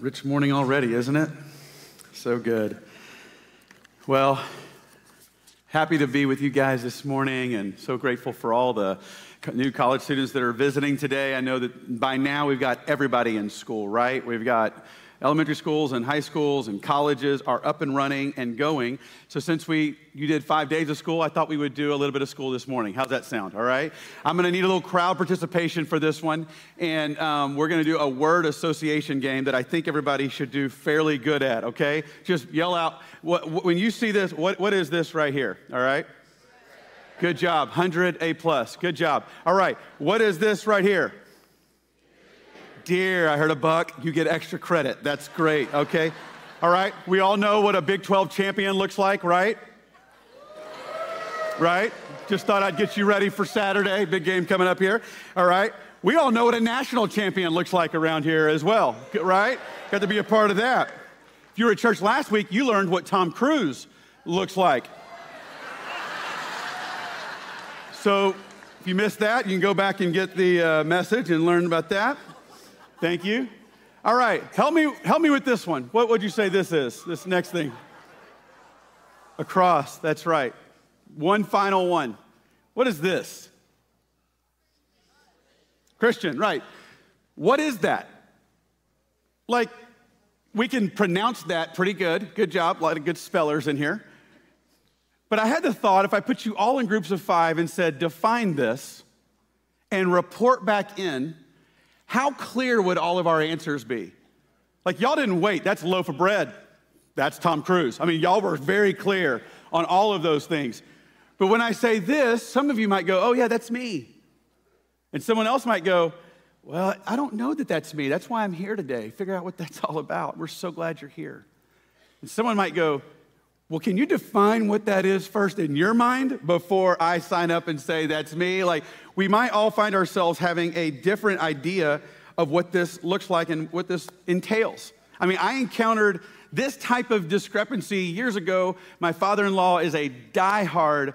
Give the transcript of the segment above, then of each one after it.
Rich morning already, isn't it? So good. Well, happy to be with you guys this morning and so grateful for all the new college students that are visiting today. I know that by now we've got everybody in school, right? We've got elementary schools and high schools and colleges are up and running and going. So since we you did five days of school, I thought we would do a little bit of school this morning. How's that sound? All right. I'm going to need a little crowd participation for this one, and um, we're going to do a word association game that I think everybody should do fairly good at. Okay, just yell out what, when you see this. What what is this right here? All right. Good job. 100 A plus. Good job. All right. What is this right here? Deer. I heard a buck. You get extra credit. That's great. Okay. All right. We all know what a Big 12 champion looks like, right? Right? Just thought I'd get you ready for Saturday. Big game coming up here. All right. We all know what a national champion looks like around here as well, right? Got to be a part of that. If you were at church last week, you learned what Tom Cruise looks like. So if you missed that, you can go back and get the uh, message and learn about that. Thank you. All right, help me, help me with this one. What would you say this is? This next thing. A cross, that's right. One final one. What is this? Christian, right. What is that? Like, we can pronounce that pretty good. Good job. A lot of good spellers in here. But I had the thought if I put you all in groups of five and said, define this and report back in, how clear would all of our answers be? Like, y'all didn't wait. That's loaf of bread. That's Tom Cruise. I mean, y'all were very clear on all of those things. But when I say this, some of you might go, oh, yeah, that's me. And someone else might go, well, I don't know that that's me. That's why I'm here today. Figure out what that's all about. We're so glad you're here. And someone might go, well, can you define what that is first in your mind before I sign up and say that's me? Like, we might all find ourselves having a different idea of what this looks like and what this entails. I mean, I encountered this type of discrepancy years ago. My father in law is a die-hard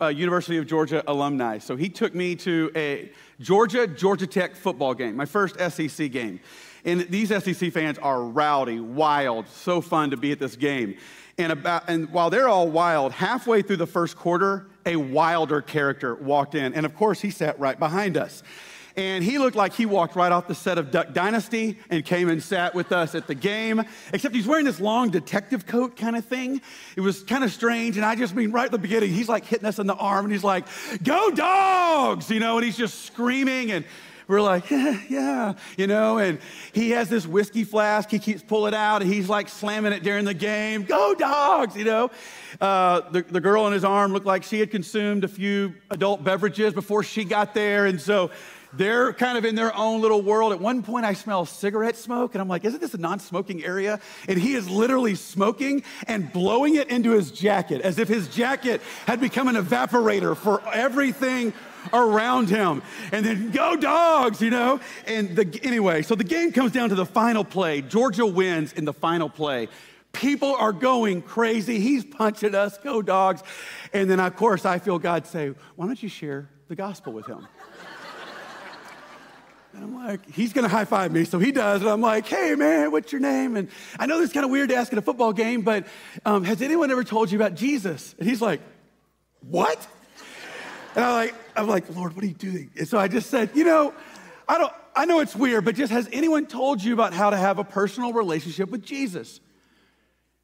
uh, University of Georgia alumni. So he took me to a Georgia, Georgia Tech football game, my first SEC game. And these SEC fans are rowdy, wild, so fun to be at this game. And, about, and while they're all wild, halfway through the first quarter, a wilder character walked in. And of course, he sat right behind us. And he looked like he walked right off the set of Duck Dynasty and came and sat with us at the game. Except he's wearing this long detective coat kind of thing. It was kind of strange. And I just mean, right at the beginning, he's like hitting us in the arm and he's like, Go dogs! You know, and he's just screaming. And we're like, yeah, yeah, you know, and he has this whiskey flask. He keeps pulling it out, and he's like slamming it during the game. Go dogs, you know. Uh, the, the girl on his arm looked like she had consumed a few adult beverages before she got there, and so they're kind of in their own little world. At one point, I smell cigarette smoke, and I'm like, isn't this a non smoking area? And he is literally smoking and blowing it into his jacket as if his jacket had become an evaporator for everything around him. And then go dogs, you know? And the, anyway, so the game comes down to the final play. Georgia wins in the final play. People are going crazy. He's punching us, go dogs. And then, of course, I feel God say, Why don't you share the gospel with him? And I'm like, he's gonna high five me, so he does. And I'm like, hey man, what's your name? And I know this is kind of weird to ask at a football game, but um, has anyone ever told you about Jesus? And he's like, what? And I'm like, I'm like, Lord, what are you doing? And so I just said, you know, I don't, I know it's weird, but just has anyone told you about how to have a personal relationship with Jesus?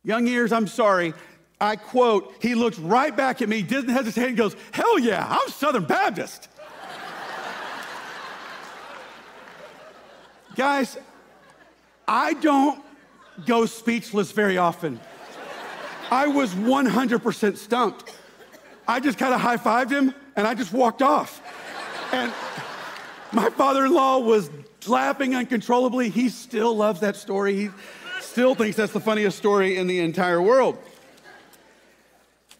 Young ears, I'm sorry. I quote, he looks right back at me, doesn't hesitate, and goes, Hell yeah, I'm Southern Baptist. Guys, I don't go speechless very often. I was 100% stumped. I just kind of high fived him and I just walked off. And my father in law was laughing uncontrollably. He still loves that story. He still thinks that's the funniest story in the entire world.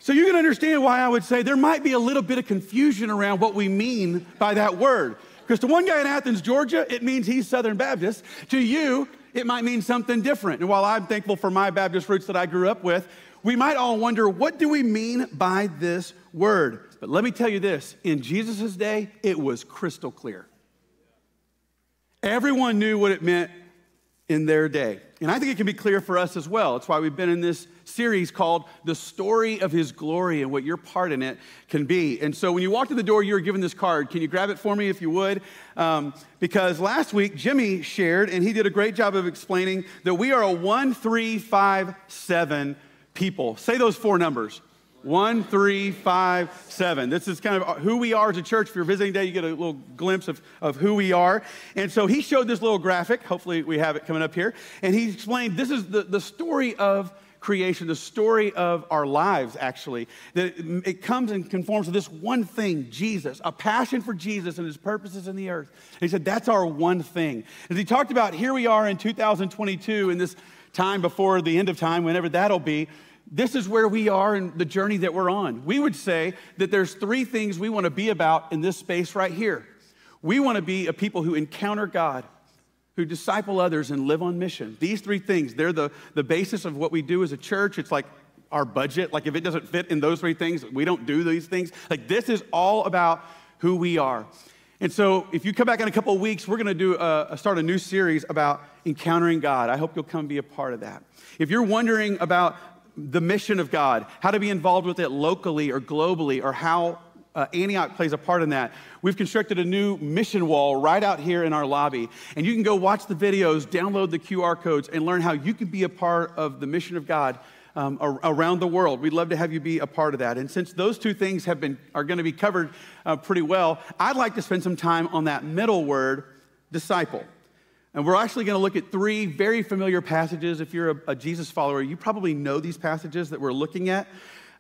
So you can understand why I would say there might be a little bit of confusion around what we mean by that word. Because to one guy in Athens, Georgia, it means he's Southern Baptist. To you, it might mean something different. And while I'm thankful for my Baptist roots that I grew up with, we might all wonder what do we mean by this word? But let me tell you this in Jesus' day, it was crystal clear. Everyone knew what it meant in their day. And I think it can be clear for us as well. It's why we've been in this series called The Story of His Glory and what your part in it can be. And so when you walk to the door, you were given this card. Can you grab it for me if you would? Um, because last week, Jimmy shared, and he did a great job of explaining that we are a one, three, five, seven people. Say those four numbers one, three, five, seven. This is kind of who we are as a church. If you're visiting today, you get a little glimpse of, of who we are. And so he showed this little graphic. Hopefully, we have it coming up here. And he explained this is the, the story of creation, the story of our lives, actually. That it, it comes and conforms to this one thing Jesus, a passion for Jesus and his purposes in the earth. And he said, That's our one thing. As he talked about, here we are in 2022, in this time before the end of time, whenever that'll be this is where we are in the journey that we're on. We would say that there's three things we want to be about in this space right here. We want to be a people who encounter God, who disciple others and live on mission. These three things, they're the, the basis of what we do as a church. It's like our budget. Like if it doesn't fit in those three things, we don't do these things. Like this is all about who we are. And so, if you come back in a couple of weeks, we're going to do a, start a new series about encountering God. I hope you'll come be a part of that. If you're wondering about the mission of God, how to be involved with it locally or globally, or how uh, Antioch plays a part in that. We've constructed a new mission wall right out here in our lobby. And you can go watch the videos, download the QR codes, and learn how you can be a part of the mission of God um, around the world. We'd love to have you be a part of that. And since those two things have been, are going to be covered uh, pretty well, I'd like to spend some time on that middle word, disciple. And we're actually going to look at three very familiar passages. If you're a, a Jesus follower, you probably know these passages that we're looking at.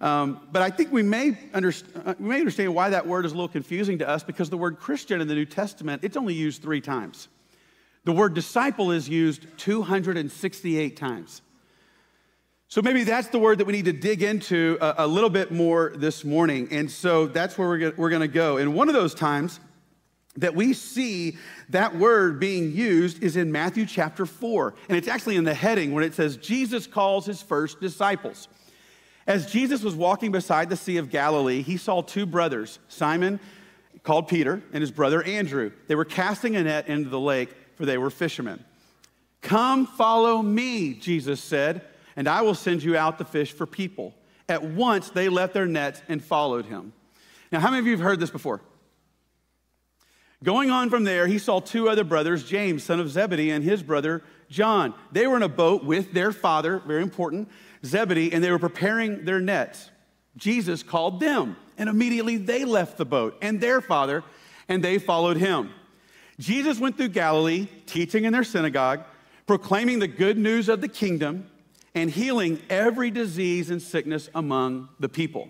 Um, but I think we may, underst- uh, we may understand why that word is a little confusing to us because the word Christian in the New Testament, it's only used three times. The word disciple is used 268 times. So maybe that's the word that we need to dig into a, a little bit more this morning. And so that's where we're, we're going to go. And one of those times that we see that word being used is in Matthew chapter 4. And it's actually in the heading when it says, Jesus calls his first disciples. As Jesus was walking beside the Sea of Galilee, he saw two brothers, Simon, called Peter, and his brother Andrew. They were casting a net into the lake, for they were fishermen. Come follow me, Jesus said, and I will send you out to fish for people. At once they left their nets and followed him. Now, how many of you have heard this before? Going on from there, he saw two other brothers, James, son of Zebedee, and his brother John. They were in a boat with their father, very important, Zebedee, and they were preparing their nets. Jesus called them, and immediately they left the boat and their father, and they followed him. Jesus went through Galilee, teaching in their synagogue, proclaiming the good news of the kingdom, and healing every disease and sickness among the people.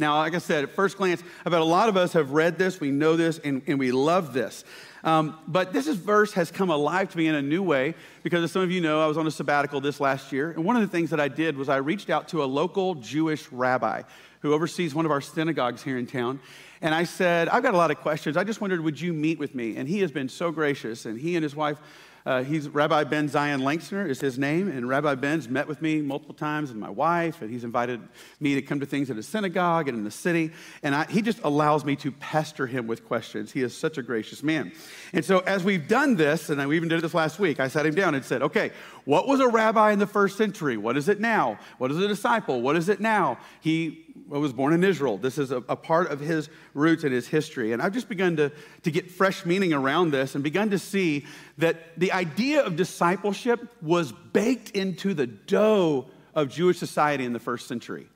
Now, like I said, at first glance, I bet a lot of us have read this, we know this, and, and we love this. Um, but this is, verse has come alive to me in a new way because, as some of you know, I was on a sabbatical this last year. And one of the things that I did was I reached out to a local Jewish rabbi who oversees one of our synagogues here in town. And I said, I've got a lot of questions. I just wondered, would you meet with me? And he has been so gracious. And he and his wife uh, he's Rabbi Ben Zion Langsner is his name, and Rabbi Ben's met with me multiple times, and my wife, and he's invited me to come to things at his synagogue and in the city, and I, he just allows me to pester him with questions. He is such a gracious man. And so as we've done this, and we even did this last week, I sat him down and said, okay, what was a rabbi in the first century? What is it now? What is a disciple? What is it now? He was born in Israel. This is a, a, part of his roots and his history. And I've just begun to, to get fresh meaning around this and begun to see that the idea of discipleship was baked into the dough of Jewish society in the first century.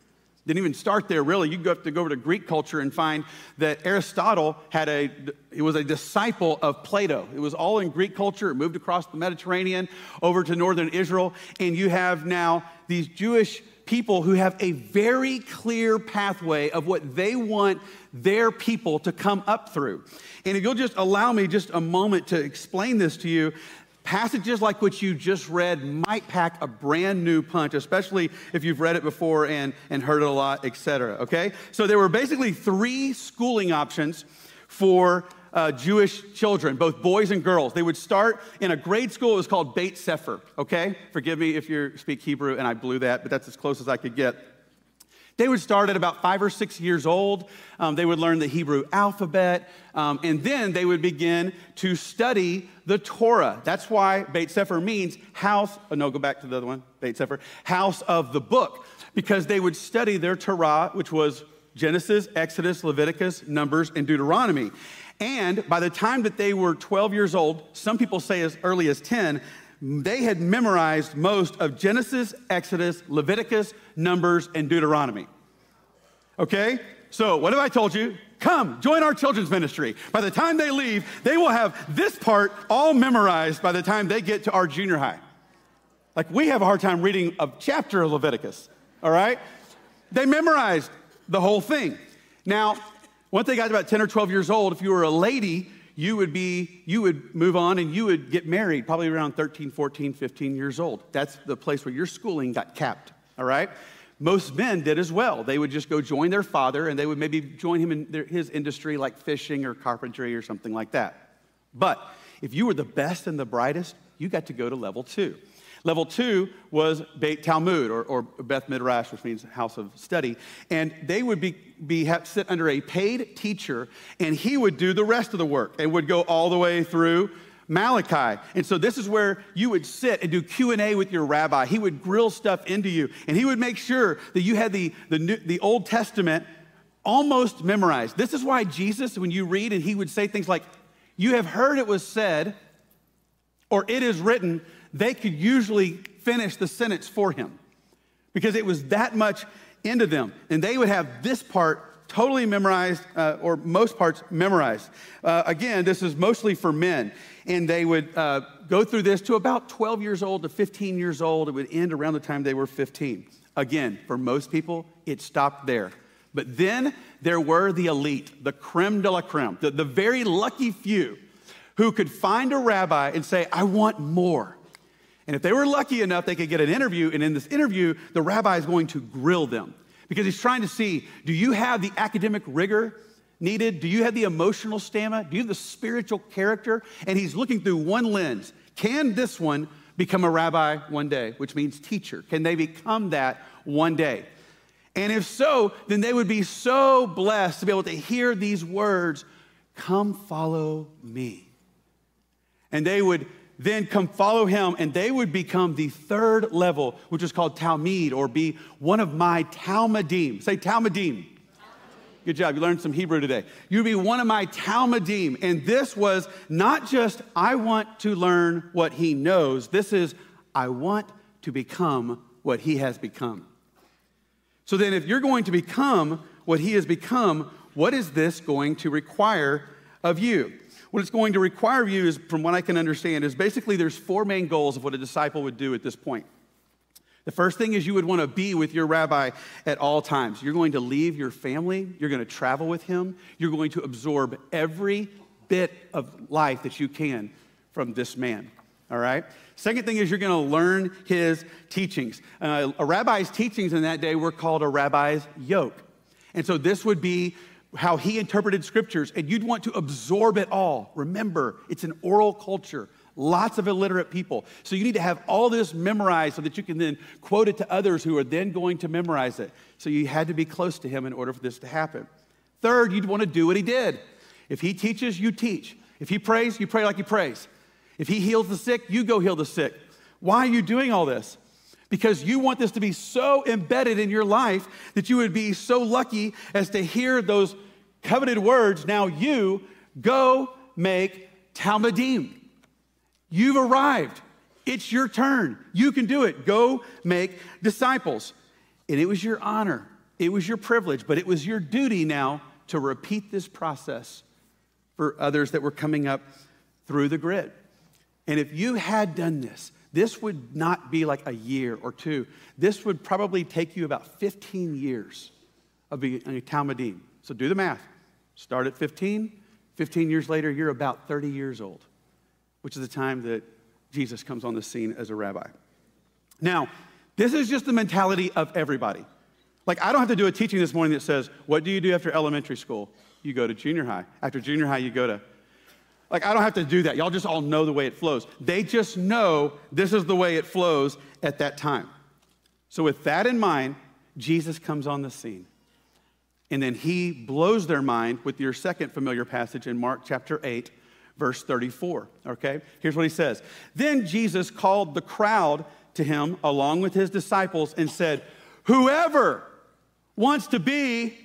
Didn't even start there, really. You have to go over to Greek culture and find that Aristotle had a, he was a disciple of Plato. It was all in Greek culture. It moved across the Mediterranean over to northern Israel. And you have now these Jewish people who have a very clear pathway of what they want their people to come up through. And if you'll just allow me just a moment to explain this to you, passages like what you just read might pack a brand new punch, especially if you've read it before and, and heard it a lot, etc. Okay? So there were basically three schooling options for uh, Jewish children, both boys and girls. They would start in a grade school. It was called Beit Sefer, okay? Forgive me if you speak Hebrew and I blew that, but that's as close as I could get. They would start at about five or six years old. Um, they would learn the Hebrew alphabet, um, and then they would begin to study the Torah. That's why Beit Sefer means house. Oh, no, go back to the other one. Beit Sefer, house of the book, because they would study their Torah, which was Genesis, Exodus, Leviticus, Numbers, and Deuteronomy. And by the time that they were 12 years old, some people say as early as 10, they had memorized most of Genesis, Exodus, Leviticus, Numbers, and Deuteronomy. Okay? So, what have I told you? Come, join our children's ministry. By the time they leave, they will have this part all memorized by the time they get to our junior high. Like, we have a hard time reading a chapter of Leviticus, all right? They memorized the whole thing. Now, once they got about 10 or 12 years old, if you were a lady, you would be you would move on and you would get married probably around 13 14 15 years old. That's the place where your schooling got capped all right? Most men did as well. They would just go join their father and they would maybe join him in their, his industry like fishing or carpentry or something like that. But if you were the best and the brightest you got to go to level two Level two was Beit Talmud or, or Beth Midrash, which means house of study. And they would be, be sit under a paid teacher, and he would do the rest of the work and would go all the way through Malachi. And so this is where you would sit and do Q&A with your rabbi. He would grill stuff into you, and he would make sure that you had the, the, New, the Old Testament almost memorized. This is why Jesus, when you read, and he would say things like, you have heard it was said, or it is written, they could usually finish the sentence for him because it was that much into them. And they would have this part totally memorized, uh, or most parts memorized. Uh, again, this is mostly for men. And they would uh, go through this to about 12 years old to 15 years old. It would end around the time they were 15. Again, for most people, it stopped there. But then there were the elite, the creme de la creme, the, the very lucky few who could find a rabbi and say, I want more. And if they were lucky enough, they could get an interview. And in this interview, the rabbi is going to grill them because he's trying to see do you have the academic rigor needed? Do you have the emotional stamina? Do you have the spiritual character? And he's looking through one lens. Can this one become a rabbi one day, which means teacher? Can they become that one day? And if so, then they would be so blessed to be able to hear these words Come follow me. And they would then come follow him, and they would become the third level, which is called Talmud, or be one of my Talmudim. Say Talmudim. Good job. You learned some Hebrew today. You'd be one of my Talmudim. And this was not just, I want to learn what he knows. This is, I want to become what he has become. So then, if you're going to become what he has become, what is this going to require of you? What it's going to require of you is, from what I can understand, is basically there's four main goals of what a disciple would do at this point. The first thing is you would want to be with your rabbi at all times. You're going to leave your family, you're going to travel with him, you're going to absorb every bit of life that you can from this man. All right? Second thing is you're going to learn his teachings. Uh, a rabbi's teachings in that day were called a rabbi's yoke. And so this would be how he interpreted scriptures, and you'd want to absorb it all. Remember, it's an oral culture, lots of illiterate people. So you need to have all this memorized so that you can then quote it to others who are then going to memorize it. So you had to be close to him in order for this to happen. Third, you'd want to do what he did. If he teaches, you teach. If he prays, you pray like he prays. If he heals the sick, you go heal the sick. Why are you doing all this? Because you want this to be so embedded in your life that you would be so lucky as to hear those coveted words. Now you go make Talmudim. You've arrived. It's your turn. You can do it. Go make disciples. And it was your honor, it was your privilege, but it was your duty now to repeat this process for others that were coming up through the grid. And if you had done this, this would not be like a year or two. This would probably take you about 15 years of being a Talmudim. So do the math. Start at 15. 15 years later, you're about 30 years old, which is the time that Jesus comes on the scene as a rabbi. Now, this is just the mentality of everybody. Like, I don't have to do a teaching this morning that says, What do you do after elementary school? You go to junior high. After junior high, you go to like, I don't have to do that. Y'all just all know the way it flows. They just know this is the way it flows at that time. So, with that in mind, Jesus comes on the scene. And then he blows their mind with your second familiar passage in Mark chapter 8, verse 34. Okay? Here's what he says Then Jesus called the crowd to him along with his disciples and said, Whoever wants to be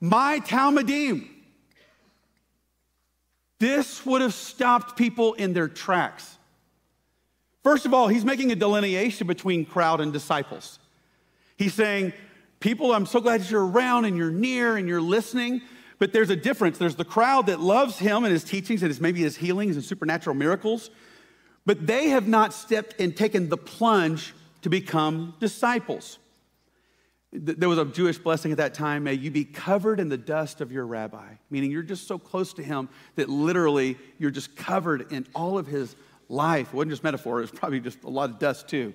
my Talmudim. This would have stopped people in their tracks. First of all, he's making a delineation between crowd and disciples. He's saying, People, I'm so glad you're around and you're near and you're listening. But there's a difference. There's the crowd that loves him and his teachings and his, maybe his healings and supernatural miracles, but they have not stepped and taken the plunge to become disciples. There was a Jewish blessing at that time. May you be covered in the dust of your rabbi, meaning you're just so close to him that literally you're just covered in all of his life. It wasn't just metaphor, it was probably just a lot of dust too.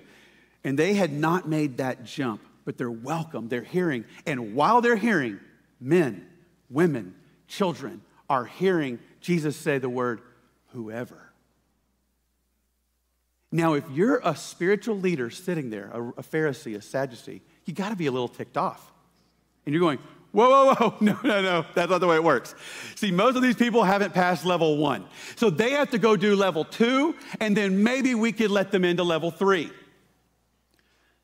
And they had not made that jump, but they're welcome, they're hearing. And while they're hearing, men, women, children are hearing Jesus say the word whoever. Now, if you're a spiritual leader sitting there, a, Pharisee, a Sadducee, you got to be a little ticked off. And you're going, whoa, whoa, whoa, no, no, no, that's not the way it works. See, most of these people haven't passed level one. So they have to go do level two, and then maybe we could let them into level three.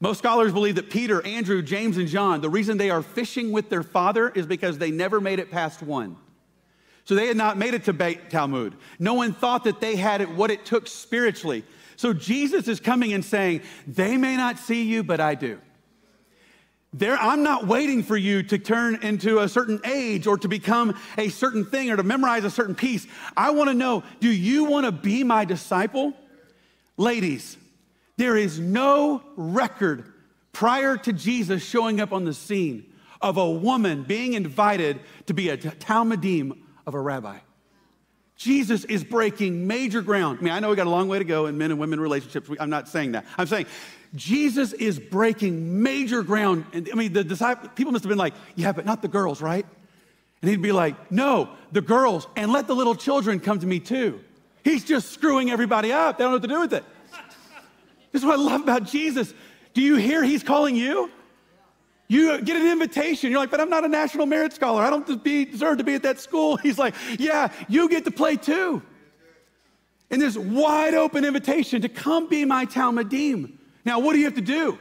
Most scholars believe that Peter, Andrew, James, and John, the reason they are fishing with their father is because they never made it past one. So they had not made it to Beit Talmud. No one thought that they had it, what it took spiritually. So Jesus is coming and saying, They may not see you, but I do. There, I'm not waiting for you to turn into a certain age or to become a certain thing or to memorize a certain piece. I want to know do you want to be my disciple? Ladies, there is no record prior to Jesus showing up on the scene of a woman being invited to be a Talmudim of a rabbi. Jesus is breaking major ground. I mean, I know we got a long way to go in men and women relationships. I'm not saying that. I'm saying Jesus is breaking major ground. And I mean, the disciples, people must have been like, yeah, but not the girls, right? And he'd be like, no, the girls, and let the little children come to me too. He's just screwing everybody up. They don't know what to do with it. This is what I love about Jesus. Do you hear he's calling you? You get an invitation. You're like, but I'm not a national merit scholar. I don't deserve to be at that school. He's like, yeah, you get to play too. And this wide open invitation to come be my Talmudim. Now, what do you have to do?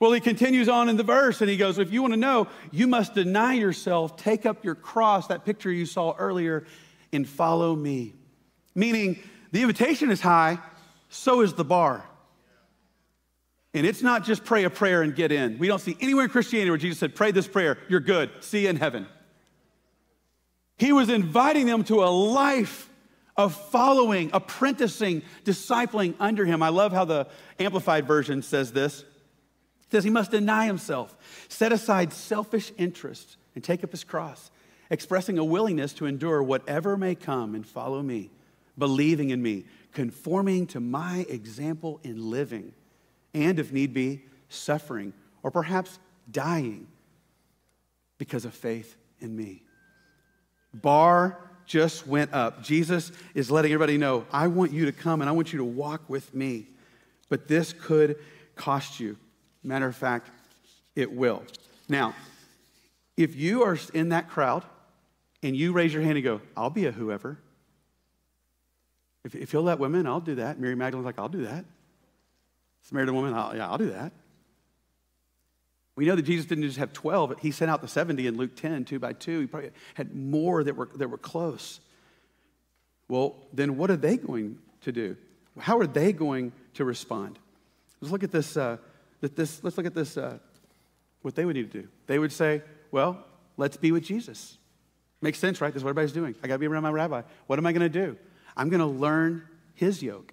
Well, he continues on in the verse and he goes, If you want to know, you must deny yourself, take up your cross, that picture you saw earlier, and follow me. Meaning, the invitation is high, so is the bar. And it's not just pray a prayer and get in. We don't see anywhere in Christianity where Jesus said, Pray this prayer, you're good, see you in heaven. He was inviting them to a life of following, apprenticing, discipling under him. I love how the Amplified Version says this. It says he must deny himself, set aside selfish interests, and take up his cross, expressing a willingness to endure whatever may come and follow me, believing in me, conforming to my example in living, and if need be, suffering, or perhaps dying because of faith in me. Bar just went up. Jesus is letting everybody know, I want you to come and I want you to walk with me. But this could cost you. Matter of fact, it will. Now, if you are in that crowd and you raise your hand and go, I'll be a whoever. If, if you'll let women, I'll do that. Mary Magdalene's like, I'll do that. Samaritan woman, I'll, yeah, I'll do that. We know that Jesus didn't just have 12, he sent out the 70 in Luke 10, two by two. He probably had more that were, that were close. Well, then what are they going to do? How are they going to respond? Let's look at this. Uh, this let's look at this. Uh, what they would need to do. They would say, "Well, let's be with Jesus." Makes sense, right? This is what everybody's doing. I got to be around my rabbi. What am I going to do? I'm going to learn his yoke.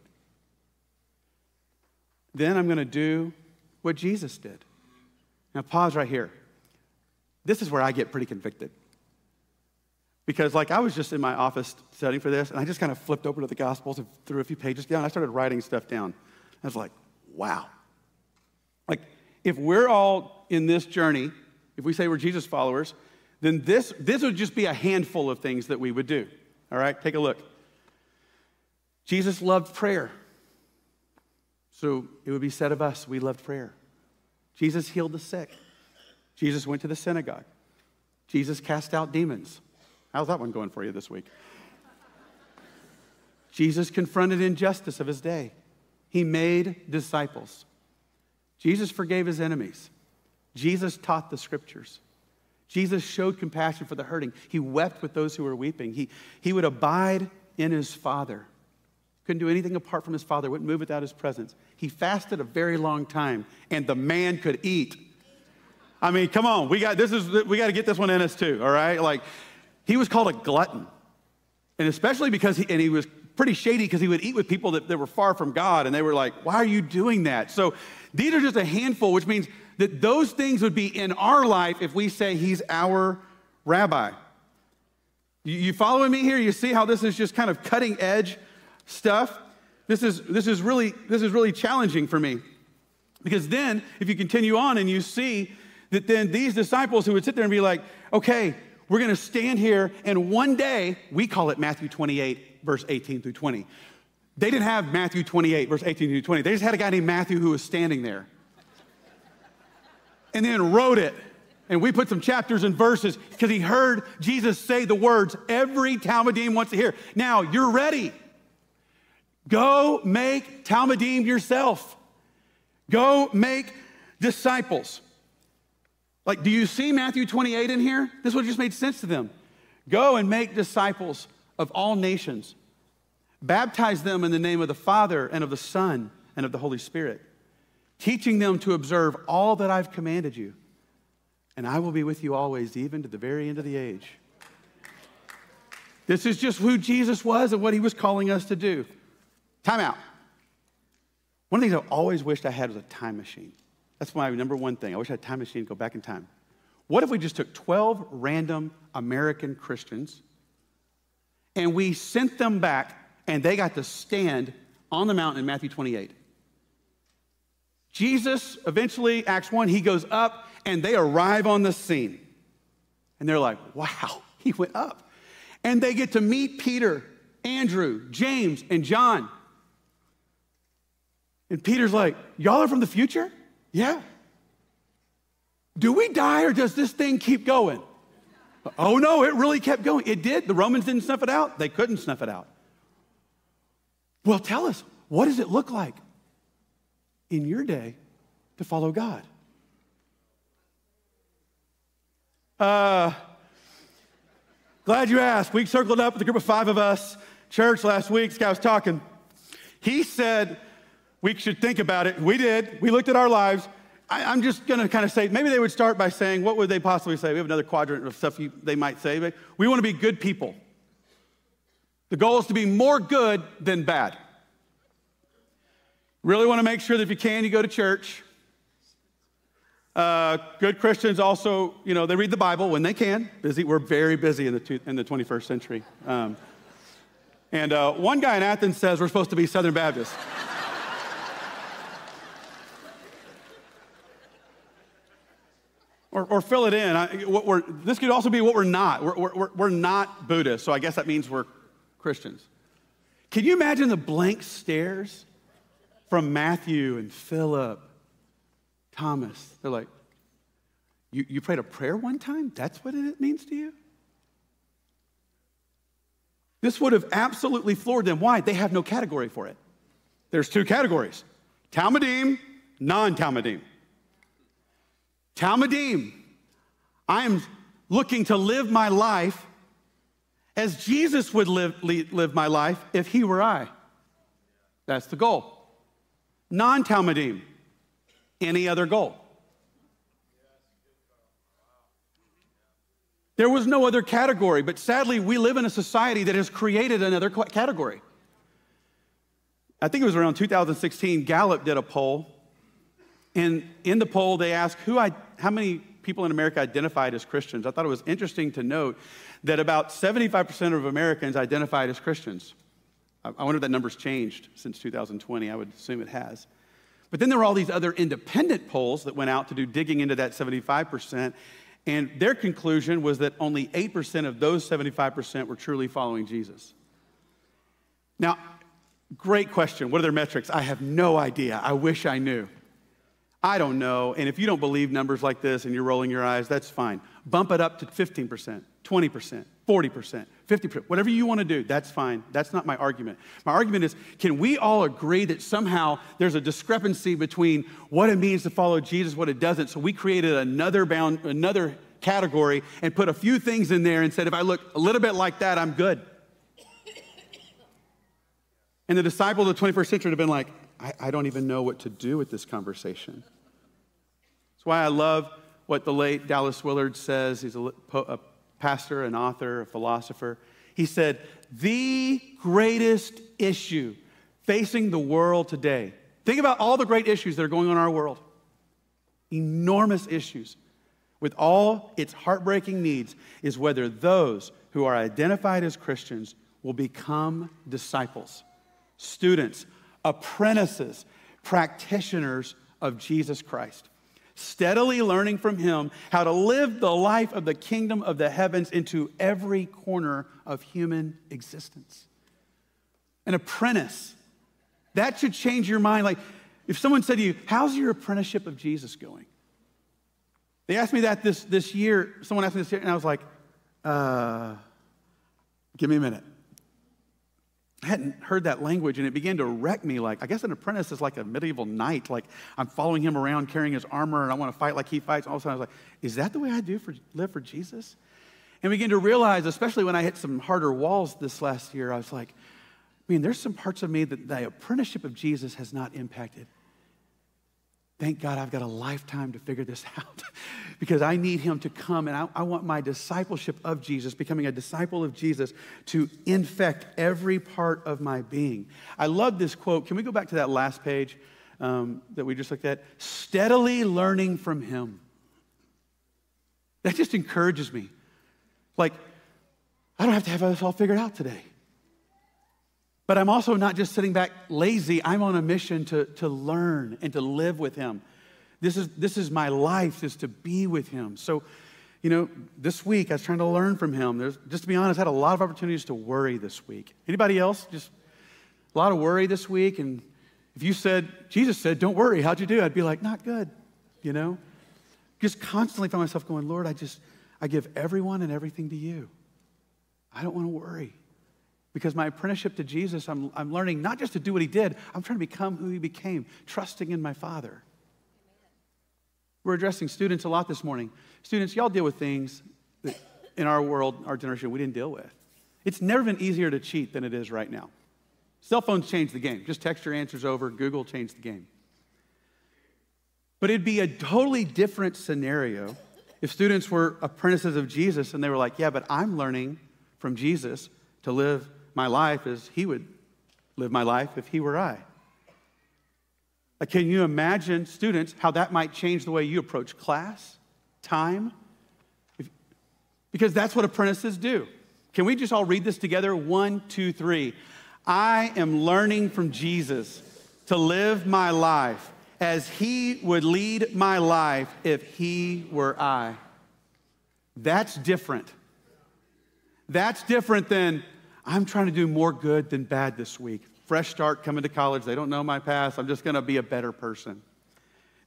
Then I'm going to do what Jesus did. Now, pause right here. This is where I get pretty convicted. Because, like, I was just in my office studying for this, and I just kind of flipped over to the Gospels and threw a few pages down. I started writing stuff down. I was like, wow. Like, if we're all in this journey, if we say we're Jesus followers, then this, this would just be a handful of things that we would do. All right, take a look. Jesus loved prayer. So it would be said of us, we loved prayer. Jesus healed the sick. Jesus went to the synagogue. Jesus cast out demons. How's that one going for you this week? Jesus confronted injustice of his day. He made disciples. Jesus forgave his enemies. Jesus taught the scriptures. Jesus showed compassion for the hurting. He wept with those who were weeping. He, he would abide in his Father. Couldn't do anything apart from his Father, wouldn't move without his presence. He fasted a very long time, and the man could eat. I mean, come on, we got this is we got to get this one in us too, all right? Like he was called a glutton. And especially because he and he was pretty shady because he would eat with people that, that were far from God, and they were like, Why are you doing that? So these are just a handful, which means that those things would be in our life if we say he's our rabbi. You, you following me here? You see how this is just kind of cutting edge stuff? This is, this is, really, this is really challenging for me. Because then, if you continue on and you see that then these disciples who would sit there and be like, okay, we're going to stand here, and one day, we call it Matthew 28, verse 18 through 20. They didn't have Matthew 28, verse 18 through 20. They just had a guy named Matthew who was standing there and then wrote it. And we put some chapters and verses because he heard Jesus say the words every Talmudim wants to hear. Now, you're ready. Go make Talmudim yourself. Go make disciples. Like, do you see Matthew 28 in here? This would just made sense to them. Go and make disciples of all nations. Baptize them in the name of the Father and of the Son and of the Holy Spirit, teaching them to observe all that I've commanded you. And I will be with you always, even to the very end of the age. This is just who Jesus was and what he was calling us to do. Time out. One of the things I've always wished I had was a time machine. That's my number one thing. I wish I had a time machine to go back in time. What if we just took 12 random American Christians and we sent them back and they got to stand on the mountain in Matthew 28? Jesus eventually, Acts 1, he goes up and they arrive on the scene. And they're like, wow, he went up. And they get to meet Peter, Andrew, James, and John. And Peter's like, Y'all are from the future? Yeah. Do we die or does this thing keep going? Oh no, it really kept going. It did. The Romans didn't snuff it out, they couldn't snuff it out. Well, tell us, what does it look like in your day to follow God? Uh, glad you asked. We circled up with a group of five of us, church last week. This guy was talking. He said, we should think about it. We did. We looked at our lives. I, am just going to kind of say, maybe they would start by saying, what would they possibly say? We have another quadrant of stuff you, they might say. We want to be good people. The goal is to be more good than bad. Really want to make sure that if you can, you go to church. Uh, good Christians also, you know, they read the Bible when they can. Busy, we're very busy in the, two, in the 21st century. Um, and uh, one guy in Athens says we're supposed to be Southern Baptists. Or, or fill it in. I, this could also be what we're not. We're, we're, we're not Buddhists, so I guess that means we're Christians. Can you imagine the blank stares from Matthew and Philip, Thomas? They're like, you, you prayed a prayer one time? That's what it means to you? This would have absolutely floored them. Why? They have no category for it. There's two categories Talmudim, non Talmudim. Talmudim. I am looking to live my life as Jesus would live, live my life if he were I. That's the goal. Non Talmudim, any other goal. There was no other category, but sadly, we live in a society that has created another category. I think it was around 2016, Gallup did a poll and in the poll, they asked who I, how many people in America identified as Christians. I thought it was interesting to note that about 75% of Americans identified as Christians. I wonder if that number's changed since 2020. I would assume it has. But then there were all these other independent polls that went out to do digging into that 75%, and their conclusion was that only 8% of those 75% were truly following Jesus. Now, great question. What are their metrics? I have no idea. I wish I knew. I don't know. And if you don't believe numbers like this and you're rolling your eyes, that's fine. Bump it up to 15%, 20%, 40%, 50%, whatever you want to do, that's fine. That's not my argument. My argument is can we all agree that somehow there's a discrepancy between what it means to follow Jesus, what it doesn't? So we created another bound, another category and put a few things in there and said, if I look a little bit like that, I'm good. And the disciple of the 21st century would have been like, I, I don't even know what to do with this conversation. That's why I love what the late Dallas Willard says. He's a, a pastor, an author, a philosopher. He said, The greatest issue facing the world today, think about all the great issues that are going on in our world, enormous issues with all its heartbreaking needs, is whether those who are identified as Christians will become disciples, students, apprentices, practitioners of Jesus Christ steadily learning from him how to live the life of the kingdom of the heavens into every corner of human existence. An apprentice. That should change your mind. Like, if someone said to you, How's your apprenticeship of Jesus going? They asked me that this, this year. Someone asked me this year, and I was like, uh, Give me a minute. I hadn't heard that language and it began to wreck me. Like, I guess an apprentice is like a medieval knight. Like, I'm following him around carrying his armor and I want to fight like he fights. All of a sudden, I was like, is that the way I do for live for Jesus? And begin to realize, especially when I hit some harder walls this last year, I was like, I mean, there's some parts of me that the apprenticeship of Jesus has not impacted. Thank God I've got a lifetime to figure this out because I need Him to come and I, I, want my discipleship of Jesus, becoming a disciple of Jesus, to infect every part of my being. I love this quote. Can we go back to that last page um, that we just looked at? Steadily learning from Him. That just encourages me. Like, I don't have to have this all figured out today. But I'm also not just sitting back lazy. I'm on a mission to, to learn and to live with Him. This is, this is my life, is to be with Him. So, you know, this week I was trying to learn from Him. There's, just to be honest, I had a lot of opportunities to worry this week. Anybody else? Just a lot of worry this week. And if you said, Jesus said, don't worry, how'd you do? I'd be like, not good, you know? Just constantly find myself going, Lord, I just, I give everyone and everything to you. I don't want to worry. Because my apprenticeship to Jesus, I'm, I'm learning not just to do what he did, I'm trying to become who he became, trusting in my Father. We're addressing students a lot this morning. Students, y'all deal with things that in our world, our generation, we didn't deal with. It's never been easier to cheat than it is right now. Cell phones changed the game. Just text your answers over, Google changed the game. But it'd be a totally different scenario if students were apprentices of Jesus and they were like, yeah, but I'm learning from Jesus to live my life as he would live my life if he were I. Can you imagine, students, how that might change the way you approach class, time? If, because that's what apprentices do. Can we just all read this together? One, two, three. I am learning from Jesus to live my life as he would lead my life if he were I. That's different. That's different than I'm trying to do more good than bad this week. Fresh start coming to college. They don't know my past. I'm just going to be a better person.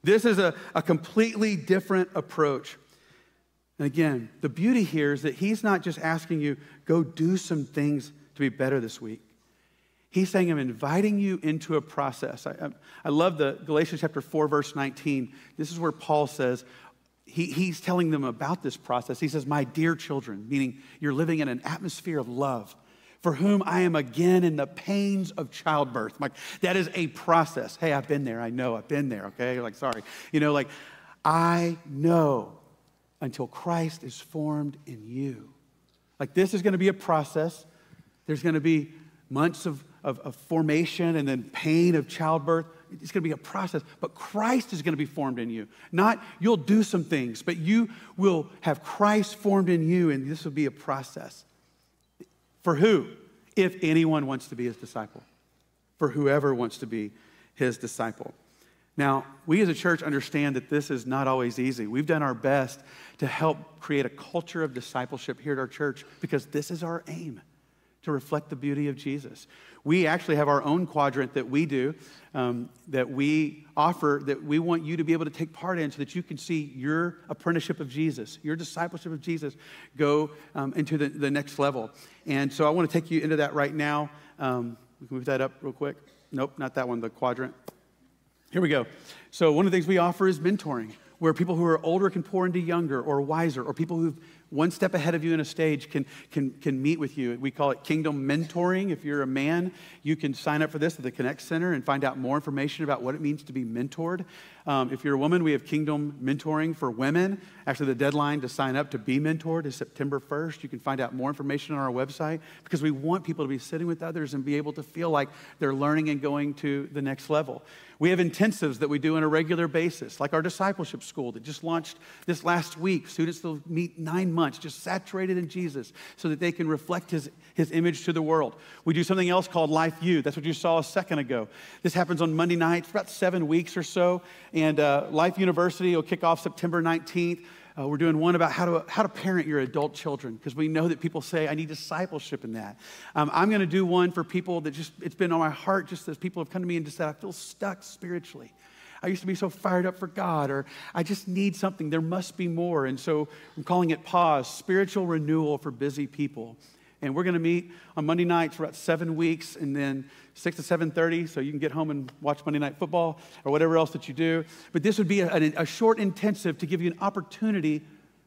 This is a, a completely different approach. And again, the beauty here is that he's not just asking you, go do some things to be better this week. He's saying, I'm inviting you into a process. I, I, I love the Galatians chapter 4, verse 19. This is where Paul says, he, he's telling them about this process. He says, My dear children, meaning you're living in an atmosphere of love for whom I am again in the pains of childbirth. Like, that is a process. Hey, I've been there. I know I've been there, okay? Like, sorry. You know, like, I know until Christ is formed in you. Like, this is going to be a process. There's going to be months of, of, of formation and then pain of childbirth. It's going to be a process, but Christ is going to be formed in you. Not you'll do some things, but you will have Christ formed in you, and this will be a process. For who? If anyone wants to be his disciple. For whoever wants to be his disciple. Now, we as a church understand that this is not always easy. We've done our best to help create a culture of discipleship here at our church because this is our aim to reflect the beauty of Jesus. We actually have our own quadrant that we do, um, that we offer, that we want you to be able to take part in so that you can see your apprenticeship of Jesus, your discipleship of Jesus go um, into the, the next level. And so I want to take you into that right now. Um, we can move that up real quick. Nope, not that one, the quadrant. Here we go. So, one of the things we offer is mentoring, where people who are older can pour into younger or wiser, or people who've one step ahead of you in a stage can, can, can meet with you. We call it kingdom mentoring. If you're a man, you can sign up for this at the Connect Center and find out more information about what it means to be mentored. Um, if you're a woman, we have kingdom mentoring for women. Actually, the deadline to sign up to be mentored is September 1st. You can find out more information on our website because we want people to be sitting with others and be able to feel like they're learning and going to the next level. We have intensives that we do on a regular basis, like our discipleship school that just launched this last week. Students will meet nine months just saturated in Jesus so that they can reflect his, his image to the world. We do something else called Life U. That's what you saw a second ago. This happens on Monday nights for about seven weeks or so. And uh, Life University will kick off September 19th. Uh, we're doing one about how to, how to parent your adult children because we know that people say, I need discipleship in that. Um, I'm going to do one for people that just, it's been on my heart just as people have come to me and just said, I feel stuck spiritually. I used to be so fired up for God, or I just need something. There must be more. And so I'm calling it Pause Spiritual Renewal for Busy People. And we're going to meet on Monday nights for about seven weeks, and then 6 to 7.30 so you can get home and watch monday night football or whatever else that you do. But this would be a, a, short intensive to give you an opportunity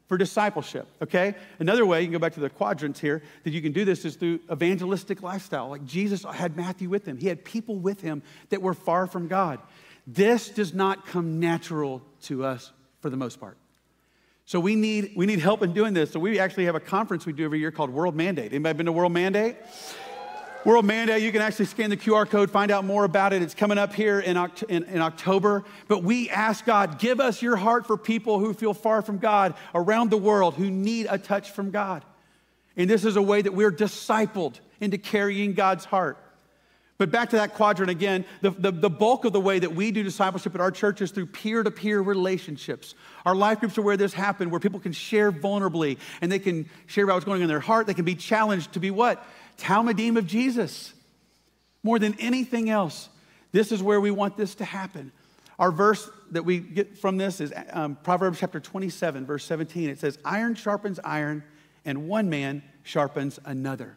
for discipleship okay? Another way you can go back to the quadrants here that you can do this is through evangelistic lifestyle. Like jesus had matthew with him. He had people with him that were far from god. This does not come natural to us for the most part so we need we need help in doing this so we actually have a conference we do every year called world mandate anybody been to world mandate World Mandate, you can actually scan the QR code, find out more about it. It's coming up here in, in, in, October. But we ask God, give us your heart for people who feel far from God around the world, who need a touch from God. And this is a way that we're discipled into carrying God's heart. But back to that quadrant again, the, the, the bulk of the way that we do discipleship at our church is through peer to peer relationships. Our life groups are where this happens, where people can share vulnerably and they can share about what's going on in their heart. They can be challenged to be what? talmidim of Jesus. More than anything else, this is where we want this to happen. Our verse that we get from this is um, Proverbs chapter 27, verse 17. It says, Iron sharpens iron, and one man sharpens another.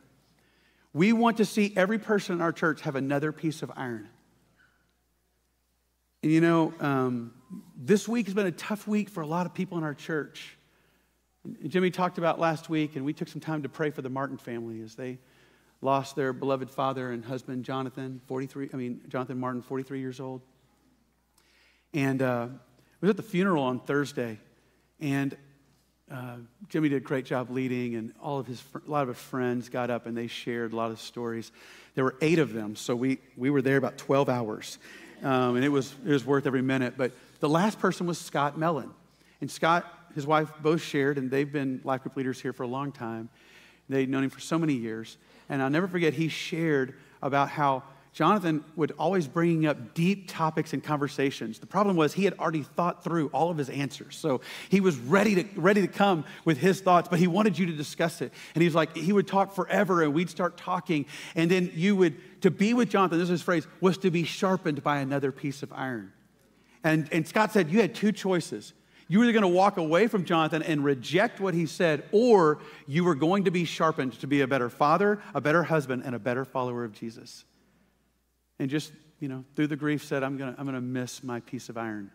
We want to see every person in our church have another piece of iron. And you know, um, this week has been a tough week for a lot of people in our church. Jimmy talked about last week, and we took some time to pray for the Martin family as they lost their beloved father and husband, Jonathan, 43, I mean, Jonathan Martin, 43 years old. And uh, I was at the funeral on Thursday, and uh, Jimmy did a great job leading, and all of his, a lot of his friends got up and they shared a lot of stories. There were eight of them, so we, we were there about 12 hours, um, and it was, it was worth every minute. But the last person was Scott Mellon. And Scott, his wife, both shared, and they've been life group leaders here for a long time. They'd known him for so many years. And I'll never forget, he shared about how Jonathan would always bring up deep topics and conversations. The problem was he had already thought through all of his answers. So he was ready to, ready to come with his thoughts, but he wanted you to discuss it. And he was like, he would talk forever and we'd start talking. And then you would, to be with Jonathan, this is his phrase, was to be sharpened by another piece of iron. And, and Scott said, you had two choices. You were going to walk away from Jonathan and reject what he said, or you were going to be sharpened to be a better father, a better husband, and a better follower of Jesus. And just, you know, through the grief said, I'm going to I'm going to miss my piece of iron.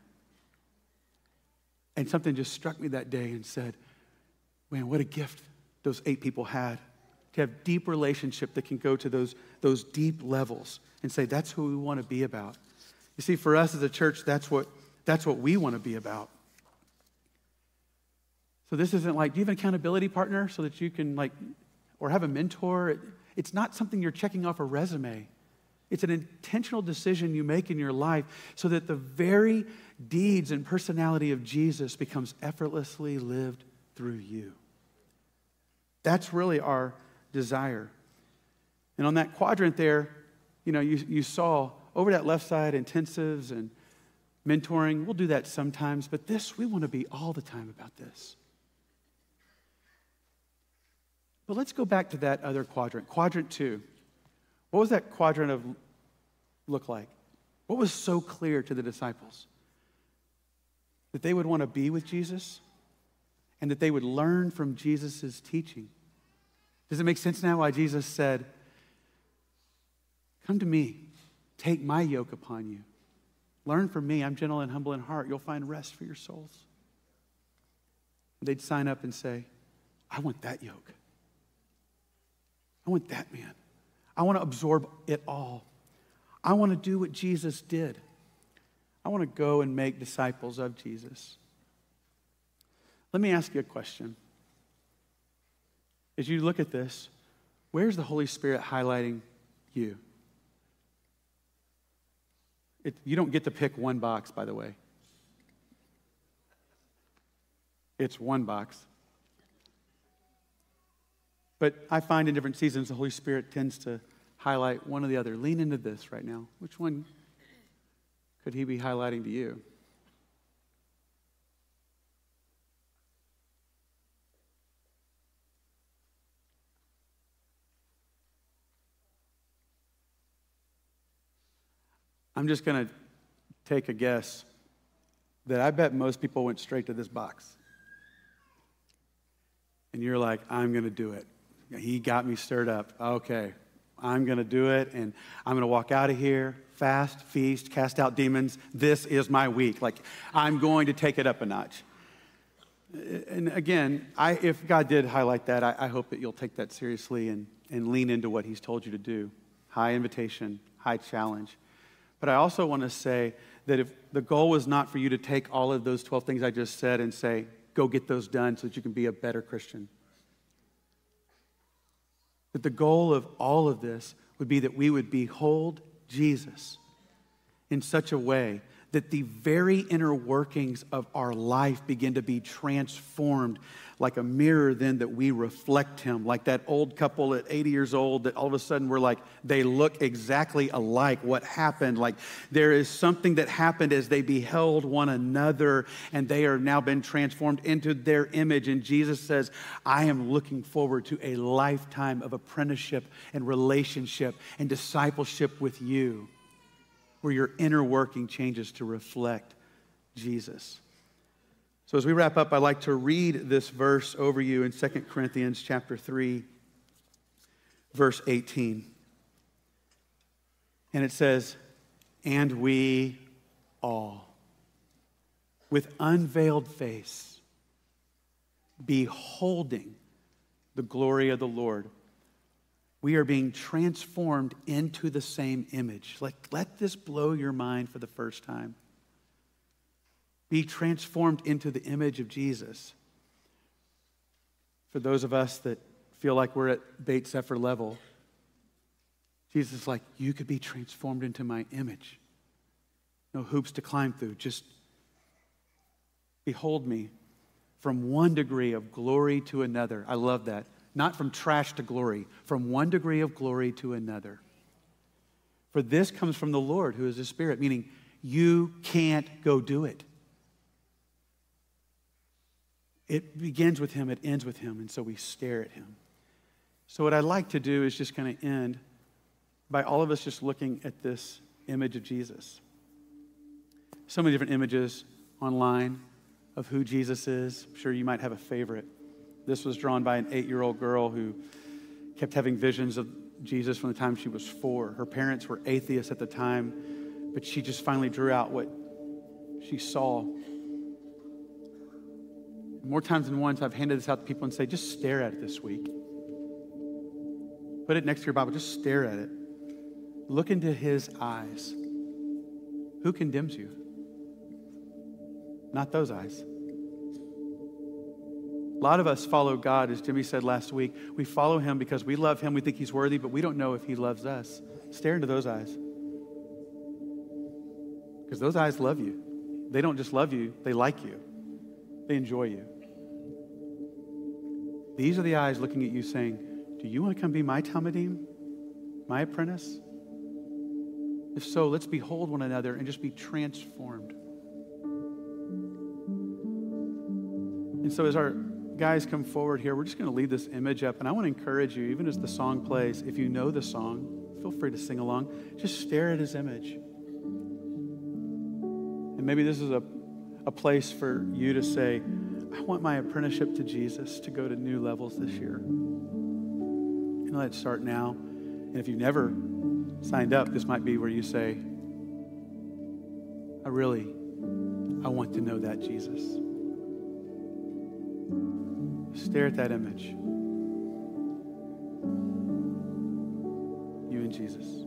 And something just struck me that day and said, man, what a gift those eight people had to have deep relationship that can go to those, those deep levels and say, that's who we want to be about. You see, for us as a church, that's what, that's what we want to be about. So this isn't like, do you have an accountability partner so that you can like, or have a mentor? It's not something you're checking off a resume. It's an intentional decision you make in your life so that the very deeds and personality of Jesus becomes effortlessly lived through you. That's really our desire. And on that quadrant there, you know, you, you saw over that left side intensives and mentoring. We'll do that sometimes, but this, we want to be all the time about this. But let's go back to that other quadrant, quadrant two. What was that quadrant of look like? What was so clear to the disciples? That they would want to be with Jesus and that they would learn from Jesus' teaching. Does it make sense now why Jesus said, Come to me, take my yoke upon you. Learn from me. I'm gentle and humble in heart. You'll find rest for your souls. They'd sign up and say, I want that yoke. I want that man. I want to absorb it all. I want to do what Jesus did. I want to go and make disciples of Jesus. Let me ask you a question. As you look at this, where's the Holy Spirit highlighting you? It, you don't get to pick one box, by the way. It's one box. But I find in different seasons the Holy Spirit tends to highlight one or the other. Lean into this right now. Which one could He be highlighting to you? I'm just going to take a guess that I bet most people went straight to this box. And you're like, I'm going to do it. He got me stirred up. Okay, I'm going to do it. And I'm going to walk out of here, fast, feast, cast out demons. This is my week. Like, I'm going to take it up a notch. And again, I, if God did highlight that, I, I hope that you'll take that seriously and, and lean into what He's told you to do. High invitation, high challenge. But I also want to say that if the goal was not for you to take all of those 12 things I just said and say, go get those done so that you can be a better Christian. That the goal of all of this would be that we would behold Jesus in such a way that the very inner workings of our life begin to be transformed like a mirror, then that we reflect Him. Like that old couple at 80 years old that all of a sudden we're like, they look exactly alike. What happened? Like there is something that happened as they beheld one another and they are now been transformed into their image. And Jesus says, I am looking forward to a lifetime of apprenticeship and relationship and discipleship with you where your inner working changes to reflect Jesus. So as we wrap up, I'd like to read this verse over you in 2 Corinthians chapter 3, verse 18. And it says, And we all, with unveiled face, beholding the glory of the Lord, we are being transformed into the same image. Like, let this blow your mind for the first time. Be transformed into the image of Jesus. For those of us that feel like we're at Beit Sefer level, Jesus is like, you could be transformed into my image. No hoops to climb through. Just behold me from one degree of glory to another. I love that not from trash to glory, from one degree of glory to another. For this comes from the Lord, who is the Spirit, meaning you can't go do it. It begins with Him, it ends with Him, and so we stare at Him. So, what I'd like to do is just kind of end by all of us just looking at this image of Jesus. So many different images online of who Jesus is. I'm sure you might have a favorite. This was drawn by an eight year old girl who kept having visions of Jesus from the time she was four. Her parents were atheists at the time, but she just finally drew out what she saw. More times than once, I've handed this out to people and say, just stare at it this week. Put it next to your Bible, just stare at it. Look into his eyes. Who condemns you? Not those eyes. A lot of us follow God, as Jimmy said last week. We follow him because we love him, we think he's worthy, but we don't know if he loves us. Stare into those eyes. Because those eyes love you. They don't just love you, they like you, they enjoy you. These are the eyes looking at you saying, Do you want to come be my talmidim, my apprentice? If so, let's behold one another and just be transformed. And so, as our guys come forward here, we're just going to lead this image up. And I want to encourage you, even as the song plays, if you know the song, feel free to sing along. Just stare at his image. And maybe this is a, a place for you to say, I want my apprenticeship to Jesus to go to new levels this year. And let it start now. And if you've never signed up, this might be where you say, I really, I want to know that Jesus. Stare at that image. You and Jesus.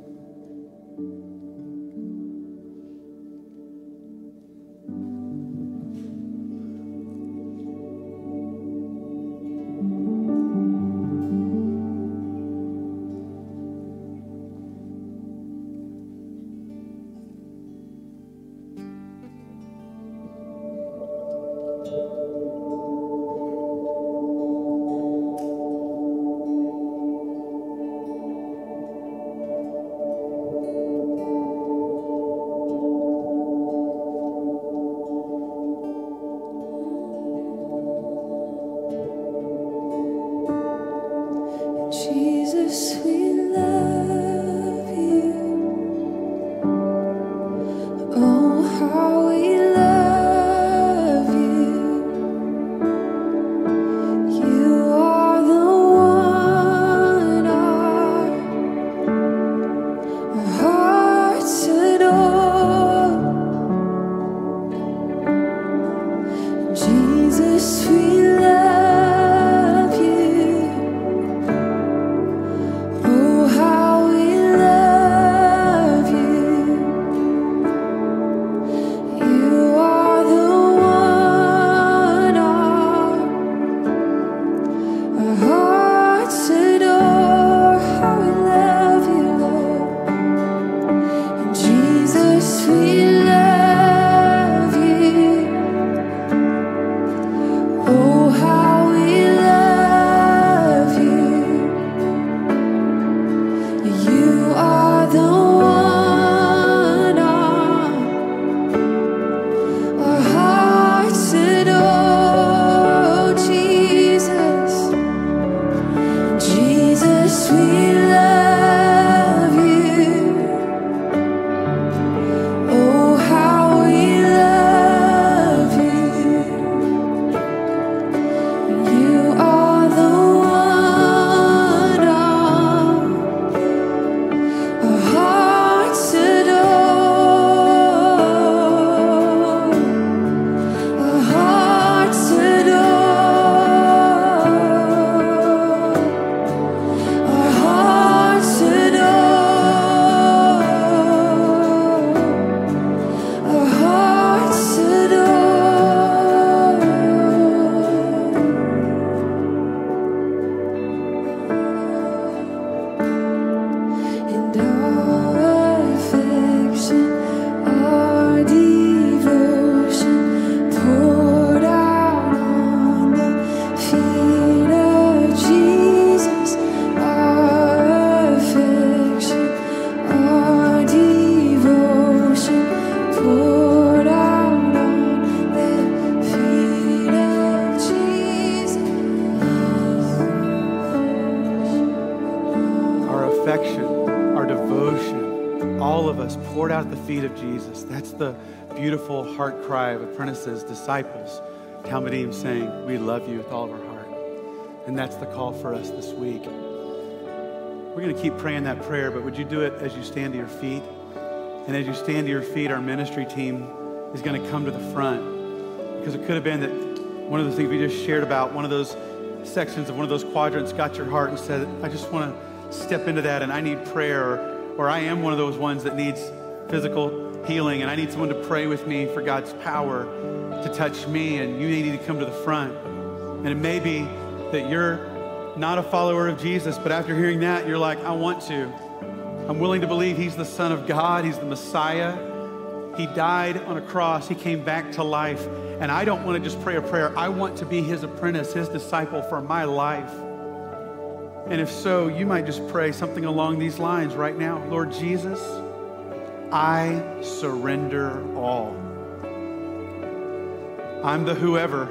Apprentices, disciples, talmidim saying, We love you with all of our heart. And that's the call for us this week. We're going to keep praying that prayer, but would you do it as you stand to your feet? And as you stand to your feet, our ministry team is going to come to the front because it could have been that one of the things we just shared about, one of those sections of one of those quadrants got your heart and said, I just want to step into that and I need prayer, or, or I am one of those ones that needs physical healing, and I need someone to pray with me for God's power to touch me, and you need to come to the front. And it may be that you're not a follower of Jesus, but after hearing that, you're like, I want to. I'm willing to believe He's the Son of God, He's the Messiah. He died on a cross, He came back to life. And I don't want to just pray a prayer, I want to be His apprentice, His disciple for my life. And if so, you might just pray something along these lines right now Lord Jesus, I surrender all. I'm the whoever.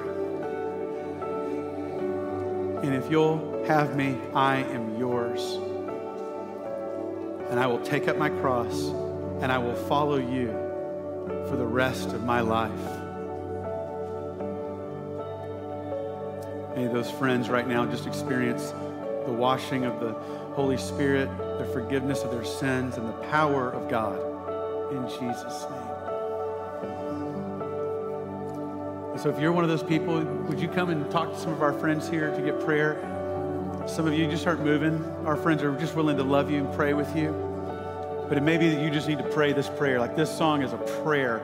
And if you'll have me, I am yours. And I will take up my cross and I will follow you for the rest of my life. May those friends right now just experience the washing of the Holy Spirit, the forgiveness of their sins, and the power of God in Jesus' name. So if you're one of those people, would you come and talk to some of our friends here to get prayer? Some of you just aren't moving. Our friends are just willing to love you and pray with you. But it may be that you just need to pray this prayer. Like this song is a prayer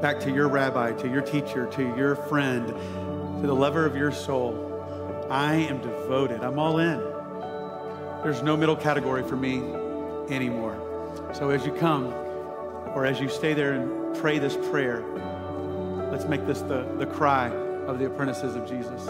back to your rabbi, to your teacher, to your friend, to the lover of your soul. I am devoted. I'm all in. There's no middle category for me anymore. So as you come, or as you stay there and pray this prayer, let's make this the, the cry of the apprentices of Jesus.